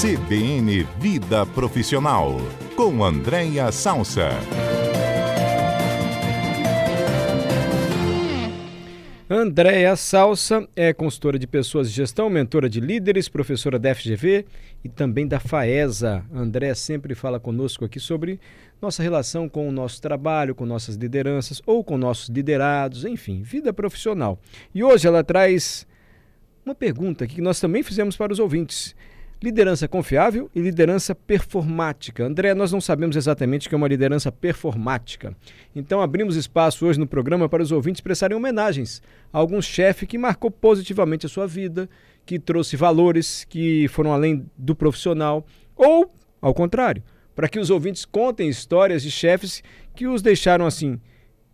CBN Vida Profissional, com Andréia Salsa. Andréia Salsa é consultora de pessoas de gestão, mentora de líderes, professora da FGV e também da FAESA. Andréia sempre fala conosco aqui sobre nossa relação com o nosso trabalho, com nossas lideranças ou com nossos liderados, enfim, vida profissional. E hoje ela traz uma pergunta que nós também fizemos para os ouvintes. Liderança confiável e liderança performática. André, nós não sabemos exatamente o que é uma liderança performática. Então abrimos espaço hoje no programa para os ouvintes prestarem homenagens a algum chefe que marcou positivamente a sua vida, que trouxe valores que foram além do profissional, ou, ao contrário, para que os ouvintes contem histórias de chefes que os deixaram assim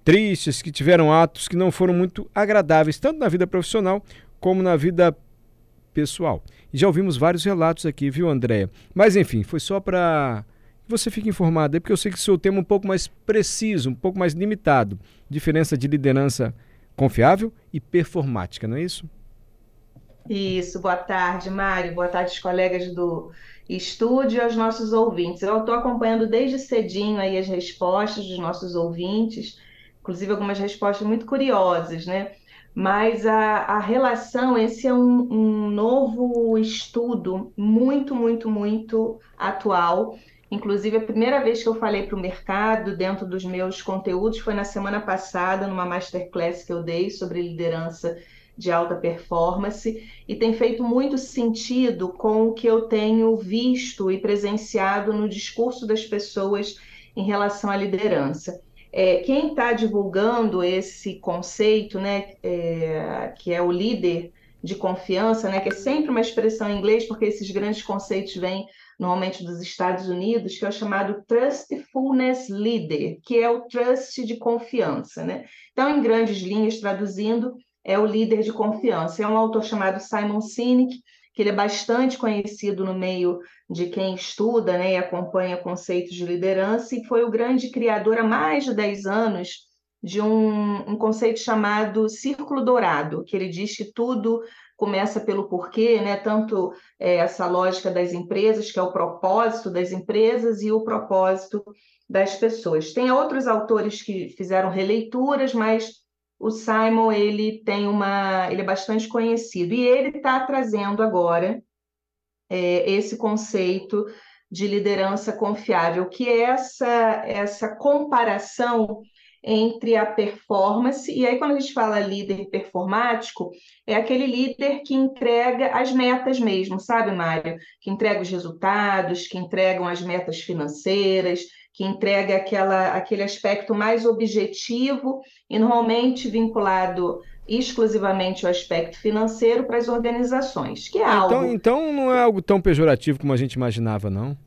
tristes, que tiveram atos que não foram muito agradáveis, tanto na vida profissional como na vida pessoal. Já ouvimos vários relatos aqui, viu, Andréia? Mas enfim, foi só para você fique informado, é porque eu sei que o seu tema é um pouco mais preciso, um pouco mais limitado. Diferença de liderança confiável e performática, não é isso? Isso, boa tarde, Mário, boa tarde, colegas do estúdio e aos nossos ouvintes. Eu estou acompanhando desde cedinho aí as respostas dos nossos ouvintes, inclusive algumas respostas muito curiosas, né? Mas a, a relação, esse é um, um novo estudo muito, muito, muito atual. Inclusive, a primeira vez que eu falei para o mercado dentro dos meus conteúdos foi na semana passada, numa masterclass que eu dei sobre liderança de alta performance, e tem feito muito sentido com o que eu tenho visto e presenciado no discurso das pessoas em relação à liderança. É, quem está divulgando esse conceito, né, é, que é o líder de confiança, né, que é sempre uma expressão em inglês, porque esses grandes conceitos vêm normalmente dos Estados Unidos, que é o chamado Trustfulness Leader, que é o trust de confiança. Né? Então, em grandes linhas, traduzindo, é o líder de confiança. É um autor chamado Simon Sinek, que ele é bastante conhecido no meio de quem estuda né, e acompanha conceitos de liderança, e foi o grande criador há mais de 10 anos de um, um conceito chamado círculo dourado, que ele diz que tudo começa pelo porquê, né? tanto é, essa lógica das empresas, que é o propósito das empresas, e o propósito das pessoas. Tem outros autores que fizeram releituras, mas o Simon ele tem uma, ele é bastante conhecido e ele está trazendo agora é, esse conceito de liderança confiável, que é essa essa comparação entre a performance e aí quando a gente fala líder performático é aquele líder que entrega as metas mesmo, sabe, Mário? Que entrega os resultados, que entregam as metas financeiras, que entrega aquela, aquele aspecto mais objetivo e normalmente vinculado exclusivamente ao aspecto financeiro para as organizações, que é então, algo... Então não é algo tão pejorativo como a gente imaginava, não?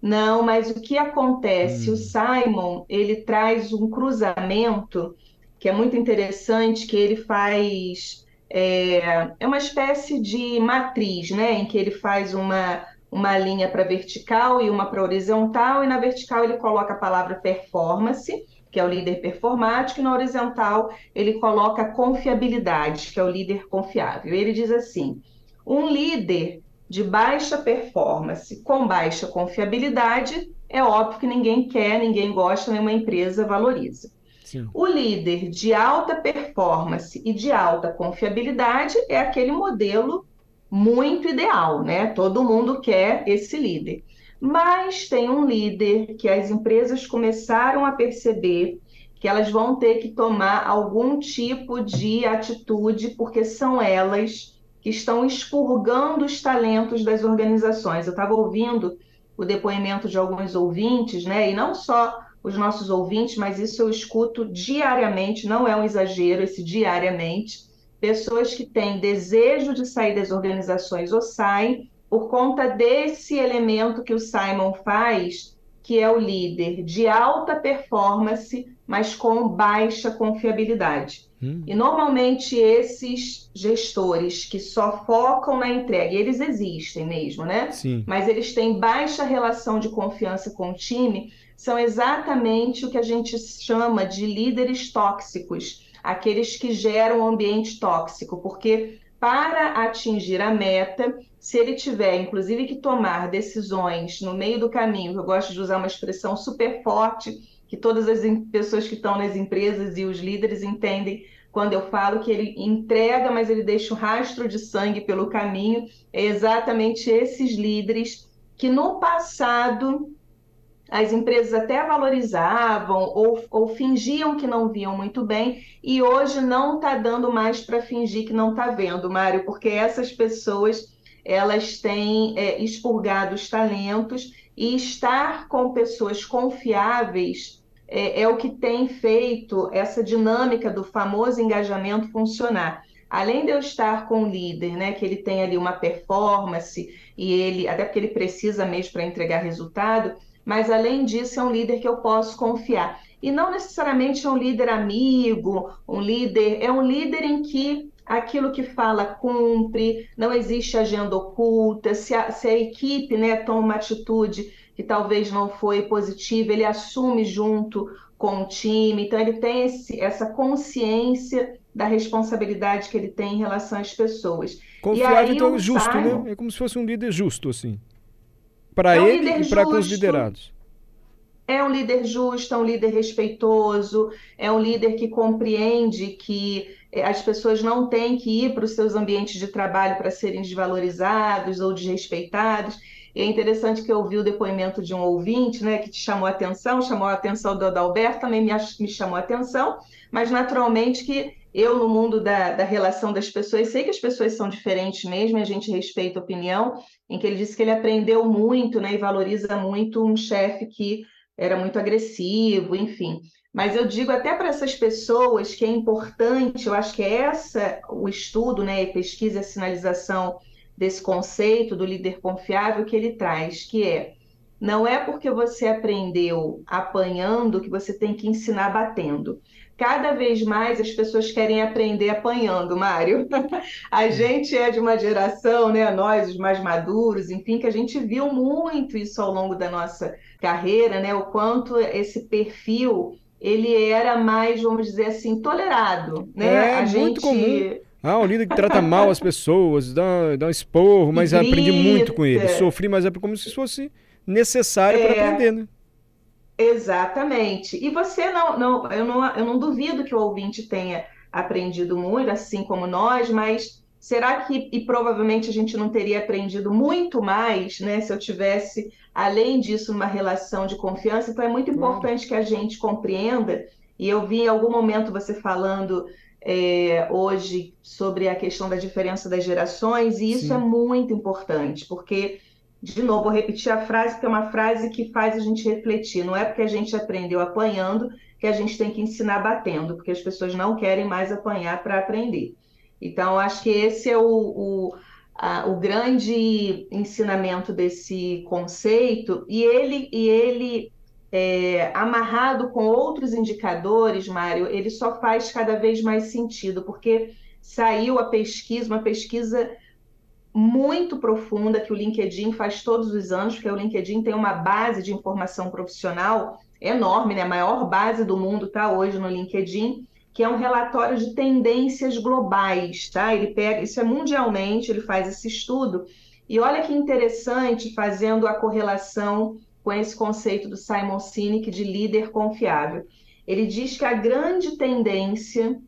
Não, mas o que acontece? Hum. O Simon, ele traz um cruzamento que é muito interessante, que ele faz... É, é uma espécie de matriz, né? Em que ele faz uma uma linha para vertical e uma para horizontal, e na vertical ele coloca a palavra performance, que é o líder performático, e na horizontal ele coloca confiabilidade, que é o líder confiável. Ele diz assim: um líder de baixa performance com baixa confiabilidade é óbvio que ninguém quer, ninguém gosta, nenhuma empresa valoriza. Sim. O líder de alta performance e de alta confiabilidade é aquele modelo muito ideal, né? Todo mundo quer esse líder. Mas tem um líder que as empresas começaram a perceber que elas vão ter que tomar algum tipo de atitude, porque são elas que estão expurgando os talentos das organizações. Eu estava ouvindo o depoimento de alguns ouvintes, né? E não só os nossos ouvintes, mas isso eu escuto diariamente, não é um exagero esse diariamente pessoas que têm desejo de sair das organizações ou saem por conta desse elemento que o Simon faz, que é o líder de alta performance, mas com baixa confiabilidade. Hum. E normalmente esses gestores que só focam na entrega, eles existem mesmo, né? Sim. Mas eles têm baixa relação de confiança com o time, são exatamente o que a gente chama de líderes tóxicos aqueles que geram ambiente tóxico, porque para atingir a meta, se ele tiver, inclusive, que tomar decisões no meio do caminho, eu gosto de usar uma expressão super forte, que todas as pessoas que estão nas empresas e os líderes entendem quando eu falo que ele entrega, mas ele deixa um rastro de sangue pelo caminho, é exatamente esses líderes que no passado as empresas até valorizavam ou, ou fingiam que não viam muito bem, e hoje não está dando mais para fingir que não está vendo, Mário, porque essas pessoas elas têm é, expurgado os talentos e estar com pessoas confiáveis é, é o que tem feito essa dinâmica do famoso engajamento funcionar. Além de eu estar com o líder, né, que ele tem ali uma performance e ele, até porque ele precisa mesmo para entregar resultado, mas além disso é um líder que eu posso confiar. E não necessariamente é um líder amigo, um líder, é um líder em que aquilo que fala cumpre, não existe agenda oculta, se a, se a equipe né, toma uma atitude que talvez não foi positiva, ele assume junto com o time, então ele tem esse, essa consciência da responsabilidade que ele tem em relação às pessoas. Confiável, então, justo, Simon, né? É como se fosse um líder justo, assim para é um ele e para com os liderados. É um líder justo, é um líder respeitoso, é um líder que compreende que eh, as pessoas não têm que ir para os seus ambientes de trabalho para serem desvalorizados ou desrespeitados. E é interessante que eu ouvi o depoimento de um ouvinte, né, que te chamou a atenção, chamou a atenção do Adalberto, também me, me chamou a atenção, mas naturalmente que eu, no mundo da, da relação das pessoas, sei que as pessoas são diferentes mesmo, a gente respeita a opinião, em que ele disse que ele aprendeu muito né, e valoriza muito um chefe que era muito agressivo, enfim. Mas eu digo até para essas pessoas que é importante, eu acho que é essa o estudo, né, pesquisa e sinalização desse conceito do líder confiável que ele traz, que é não é porque você aprendeu apanhando que você tem que ensinar batendo cada vez mais as pessoas querem aprender apanhando, Mário. a gente é de uma geração, né, nós, os mais maduros, enfim, que a gente viu muito isso ao longo da nossa carreira, né, o quanto esse perfil ele era mais, vamos dizer assim, tolerado, né? É, a gente... comum. Ah, um líder que trata mal as pessoas, dá, dá um esporro, mas aprendi muito com ele. Sofri, mas é como se fosse necessário é... para aprender, né? Exatamente. E você não, não, eu não, eu não duvido que o ouvinte tenha aprendido muito, assim como nós, mas será que, e provavelmente a gente não teria aprendido muito mais, né, se eu tivesse, além disso, uma relação de confiança? Então é muito importante que a gente compreenda, e eu vi em algum momento você falando é, hoje sobre a questão da diferença das gerações, e isso Sim. é muito importante, porque de novo, vou repetir a frase, porque é uma frase que faz a gente refletir. Não é porque a gente aprendeu apanhando que a gente tem que ensinar batendo, porque as pessoas não querem mais apanhar para aprender. Então, acho que esse é o, o, a, o grande ensinamento desse conceito, e ele, e ele é, amarrado com outros indicadores, Mário, ele só faz cada vez mais sentido, porque saiu a pesquisa, uma pesquisa muito profunda que o LinkedIn faz todos os anos, porque o LinkedIn tem uma base de informação profissional enorme, né? A maior base do mundo está hoje no LinkedIn, que é um relatório de tendências globais, tá? Ele pega, isso é mundialmente, ele faz esse estudo. E olha que interessante, fazendo a correlação com esse conceito do Simon Sinek de líder confiável. Ele diz que a grande tendência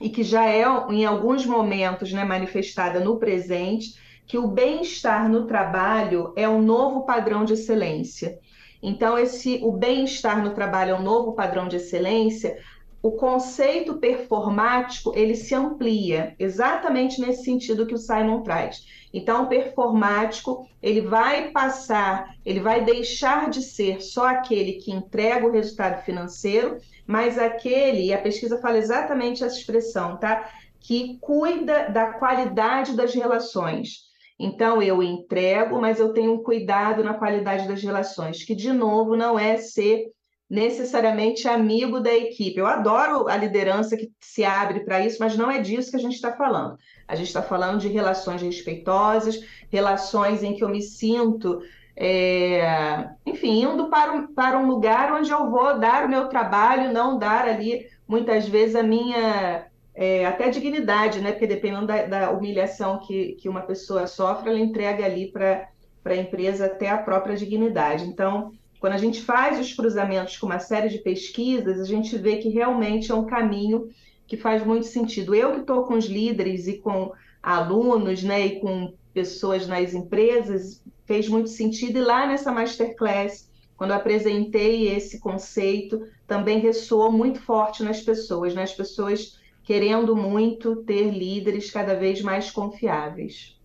e que já é em alguns momentos né, manifestada no presente, que o bem-estar no trabalho é um novo padrão de excelência. Então, esse o bem-estar no trabalho é um novo padrão de excelência. O conceito performático ele se amplia exatamente nesse sentido que o Simon traz. Então, o performático ele vai passar, ele vai deixar de ser só aquele que entrega o resultado financeiro mas aquele, e a pesquisa fala exatamente essa expressão, tá? Que cuida da qualidade das relações. Então, eu entrego, mas eu tenho um cuidado na qualidade das relações, que, de novo, não é ser necessariamente amigo da equipe. Eu adoro a liderança que se abre para isso, mas não é disso que a gente está falando. A gente está falando de relações respeitosas, relações em que eu me sinto é, enfim, indo para um, para um lugar onde eu vou dar o meu trabalho, não dar ali, muitas vezes, a minha, é, até dignidade, né? Porque dependendo da, da, humilhação que, que uma pessoa sofre, ela entrega ali para a empresa até a própria dignidade. Então, quando a gente faz os cruzamentos com uma série de pesquisas, a gente vê que realmente é um caminho que faz muito sentido. Eu que estou com os líderes e com alunos, né, e com pessoas nas empresas, fez muito sentido. E lá nessa masterclass, quando apresentei esse conceito, também ressoou muito forte nas pessoas, né? pessoas querendo muito ter líderes cada vez mais confiáveis.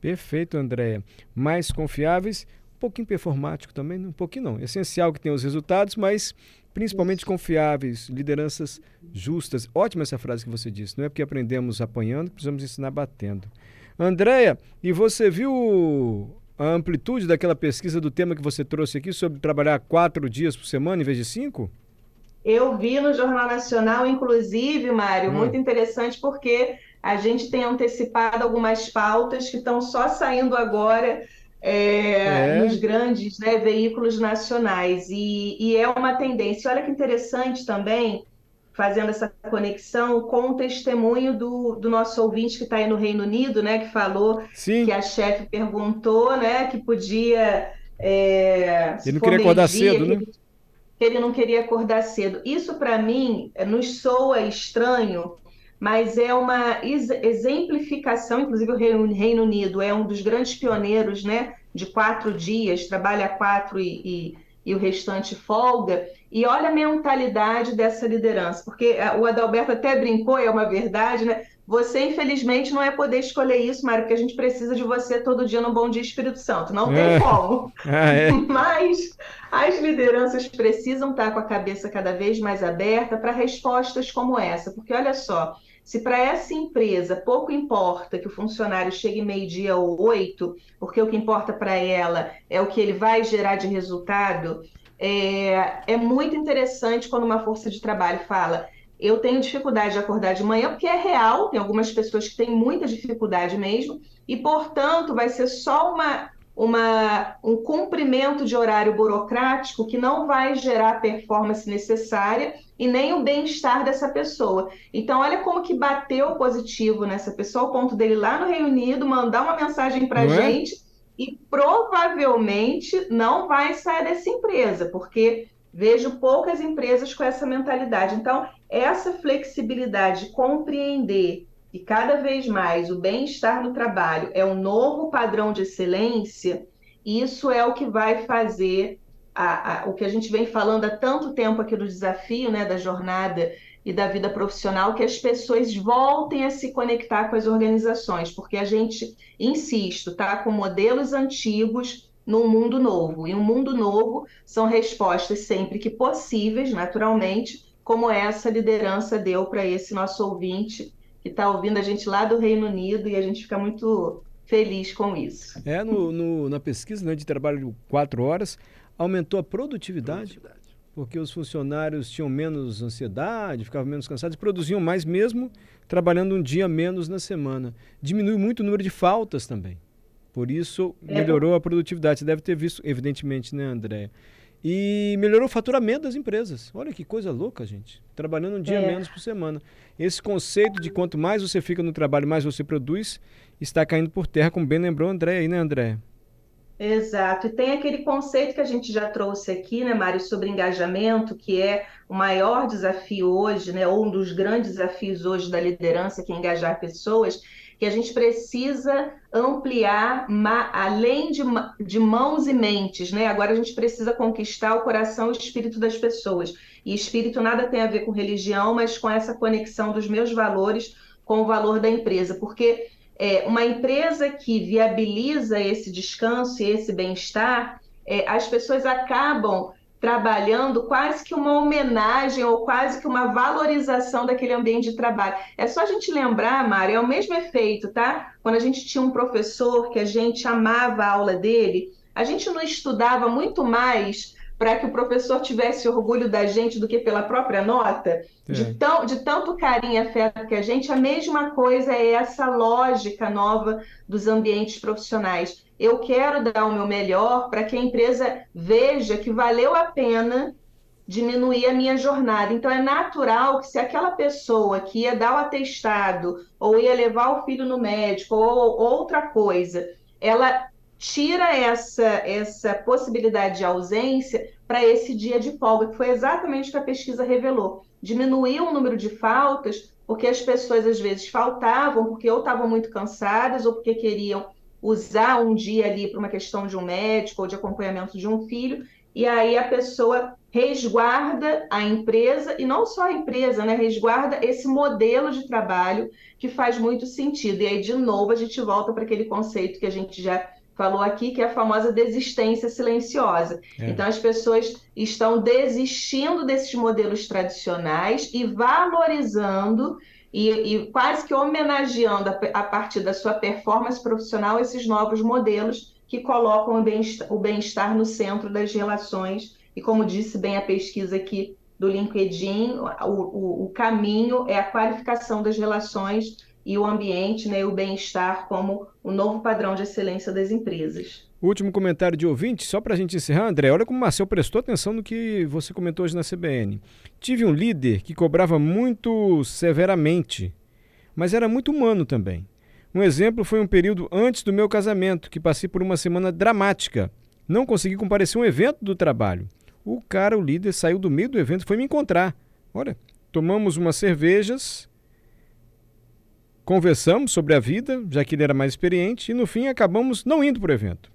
Perfeito, Andréia. Mais confiáveis, um pouquinho performático também, um pouquinho não. Essencial que tenha os resultados, mas principalmente Isso. confiáveis, lideranças justas. Ótima essa frase que você disse. Não é porque aprendemos apanhando, precisamos ensinar batendo. Andréia, e você viu a amplitude daquela pesquisa do tema que você trouxe aqui sobre trabalhar quatro dias por semana em vez de cinco? Eu vi no Jornal Nacional, inclusive, Mário, hum. muito interessante porque a gente tem antecipado algumas pautas que estão só saindo agora é, é. nos grandes né, veículos nacionais. E, e, é uma tendência. Olha que interessante também, fazendo essa conexão com o testemunho do, do nosso ouvinte que está aí no Reino Unido, né, que falou Sim. que a chefe perguntou né, que podia. É, Ele não queria acordar cedo, né? Que ele não queria acordar cedo. Isso, para mim, nos soa estranho, mas é uma exemplificação, inclusive o Reino Unido é um dos grandes pioneiros, né, de quatro dias, trabalha quatro e, e, e o restante folga, e olha a mentalidade dessa liderança, porque eh, o Adalberto até brincou, é uma verdade, né? Você, infelizmente, não é poder escolher isso, Mário, porque a gente precisa de você todo dia no Bom Dia Espírito Santo. Não tem é. como. Ah, é. Mas as lideranças precisam estar com a cabeça cada vez mais aberta para respostas como essa. Porque, olha só, se para essa empresa pouco importa que o funcionário chegue meio-dia ou oito, porque o que importa para ela é o que ele vai gerar de resultado, é, é muito interessante quando uma força de trabalho fala eu tenho dificuldade de acordar de manhã, porque é real, tem algumas pessoas que têm muita dificuldade mesmo, e, portanto, vai ser só uma, uma, um cumprimento de horário burocrático que não vai gerar a performance necessária e nem o bem-estar dessa pessoa. Então, olha como que bateu positivo nessa pessoa, ao ponto dele lá no Reino Unido mandar uma mensagem para a é? gente é? e provavelmente não vai sair dessa empresa, porque vejo poucas empresas com essa mentalidade. Então, essa flexibilidade, compreender que cada vez mais o bem-estar no trabalho é um novo padrão de excelência, isso é o que vai fazer a, a, o que a gente vem falando há tanto tempo aqui do desafio né, da jornada e da vida profissional, que as pessoas voltem a se conectar com as organizações, porque a gente, insisto, está com modelos antigos num mundo novo. E um mundo novo são respostas sempre que possíveis, naturalmente, como essa liderança deu para esse nosso ouvinte que está ouvindo a gente lá do Reino Unido e a gente fica muito feliz com isso. É, no, no, na pesquisa né, de trabalho de quatro horas, aumentou a produtividade, produtividade, porque os funcionários tinham menos ansiedade, ficavam menos cansados e produziam mais mesmo trabalhando um dia menos na semana. Diminuiu muito o número de faltas também. Por isso, é. melhorou a produtividade. Você deve ter visto, evidentemente, né, André? E melhorou o faturamento das empresas. Olha que coisa louca, gente. Trabalhando um dia é. menos por semana. Esse conceito de quanto mais você fica no trabalho, mais você produz, está caindo por terra, como bem lembrou André aí, né, André? Exato. E tem aquele conceito que a gente já trouxe aqui, né, Mário, sobre engajamento, que é o maior desafio hoje, né, ou um dos grandes desafios hoje da liderança, que é engajar pessoas, que a gente precisa ampliar além de, de mãos e mentes, né? Agora a gente precisa conquistar o coração e o espírito das pessoas. E espírito nada tem a ver com religião, mas com essa conexão dos meus valores com o valor da empresa, porque é, uma empresa que viabiliza esse descanso e esse bem-estar, é, as pessoas acabam trabalhando quase que uma homenagem ou quase que uma valorização daquele ambiente de trabalho. É só a gente lembrar, Mário, é o mesmo efeito, tá? Quando a gente tinha um professor que a gente amava a aula dele, a gente não estudava muito mais para que o professor tivesse orgulho da gente do que pela própria nota, é. de, tão, de tanto carinho e afeto que a gente, a mesma coisa é essa lógica nova dos ambientes profissionais eu quero dar o meu melhor para que a empresa veja que valeu a pena diminuir a minha jornada. Então, é natural que se aquela pessoa que ia dar o atestado, ou ia levar o filho no médico, ou outra coisa, ela tira essa, essa possibilidade de ausência para esse dia de folga, que foi exatamente o que a pesquisa revelou. Diminuiu o número de faltas, porque as pessoas às vezes faltavam, porque ou estavam muito cansadas, ou porque queriam usar um dia ali para uma questão de um médico ou de acompanhamento de um filho, e aí a pessoa resguarda a empresa, e não só a empresa, né? Resguarda esse modelo de trabalho que faz muito sentido. E aí, de novo, a gente volta para aquele conceito que a gente já falou aqui, que é a famosa desistência silenciosa. É. Então, as pessoas estão desistindo desses modelos tradicionais e valorizando e, e quase que homenageando a, a, partir da sua performance profissional esses novos modelos que colocam o bem-estar no centro das relações. E como disse bem a pesquisa aqui do LinkedIn, o, o, o caminho é a qualificação das relações e o ambiente, né, o bem-estar como o novo padrão de excelência das empresas. Último comentário de ouvinte, só para a gente encerrar, André, olha como o Marcel prestou atenção no que você comentou hoje na CBN. Tive um líder que cobrava muito severamente, mas era muito humano também. Um exemplo foi um período antes do meu casamento, que passei por uma semana dramática. Não consegui comparecer a um evento do trabalho. O cara, o líder, saiu do meio do evento e foi me encontrar. Olha, tomamos umas cervejas Conversamos sobre a vida, já que ele era mais experiente, e no fim acabamos não indo para o evento.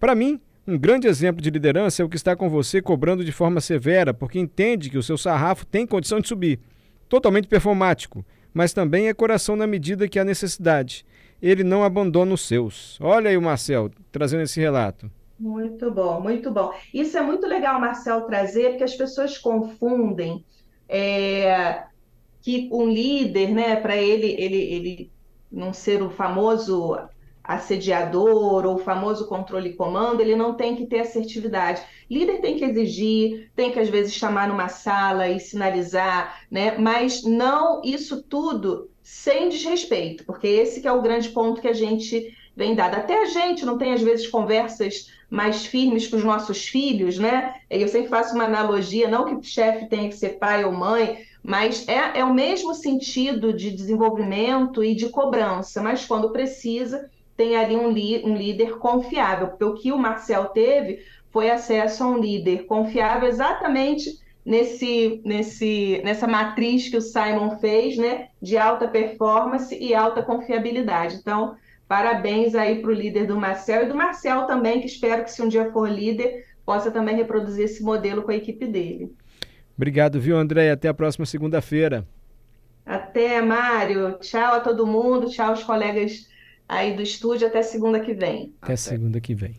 Para mim, um grande exemplo de liderança é o que está com você cobrando de forma severa, porque entende que o seu sarrafo tem condição de subir. Totalmente performático, mas também é coração na medida que há necessidade. Ele não abandona os seus. Olha aí o Marcel trazendo esse relato. Muito bom, muito bom. Isso é muito legal, Marcel, trazer, porque as pessoas confundem é, que um líder, né, para ele, ele, ele não ser o famoso assediador ou o famoso controle e comando, ele não tem que ter assertividade. Líder tem que exigir, tem que às vezes chamar numa sala e sinalizar, né? Mas não isso tudo sem desrespeito, porque esse que é o grande ponto que a gente vem dado. Até a gente não tem às vezes conversas mais firmes com os nossos filhos, né? Eu sempre faço uma analogia, não que o chefe tenha que ser pai ou mãe, mas é, é o mesmo sentido de desenvolvimento e de cobrança, mas quando precisa, tem ali um, um líder confiável, porque o que o Marcel teve foi acesso a um líder confiável exatamente nesse, nesse, nessa matriz que o Simon fez, né, de alta performance e alta confiabilidade. Então, parabéns aí para o líder do Marcel e do Marcel também, que espero que se um dia for líder, possa também reproduzir esse modelo com a equipe dele. Obrigado, viu, André? Até a próxima segunda-feira. Até, Mário. Tchau a todo mundo. Tchau aos colegas aí do estúdio. Até segunda que vem. Até, Até. segunda que vem.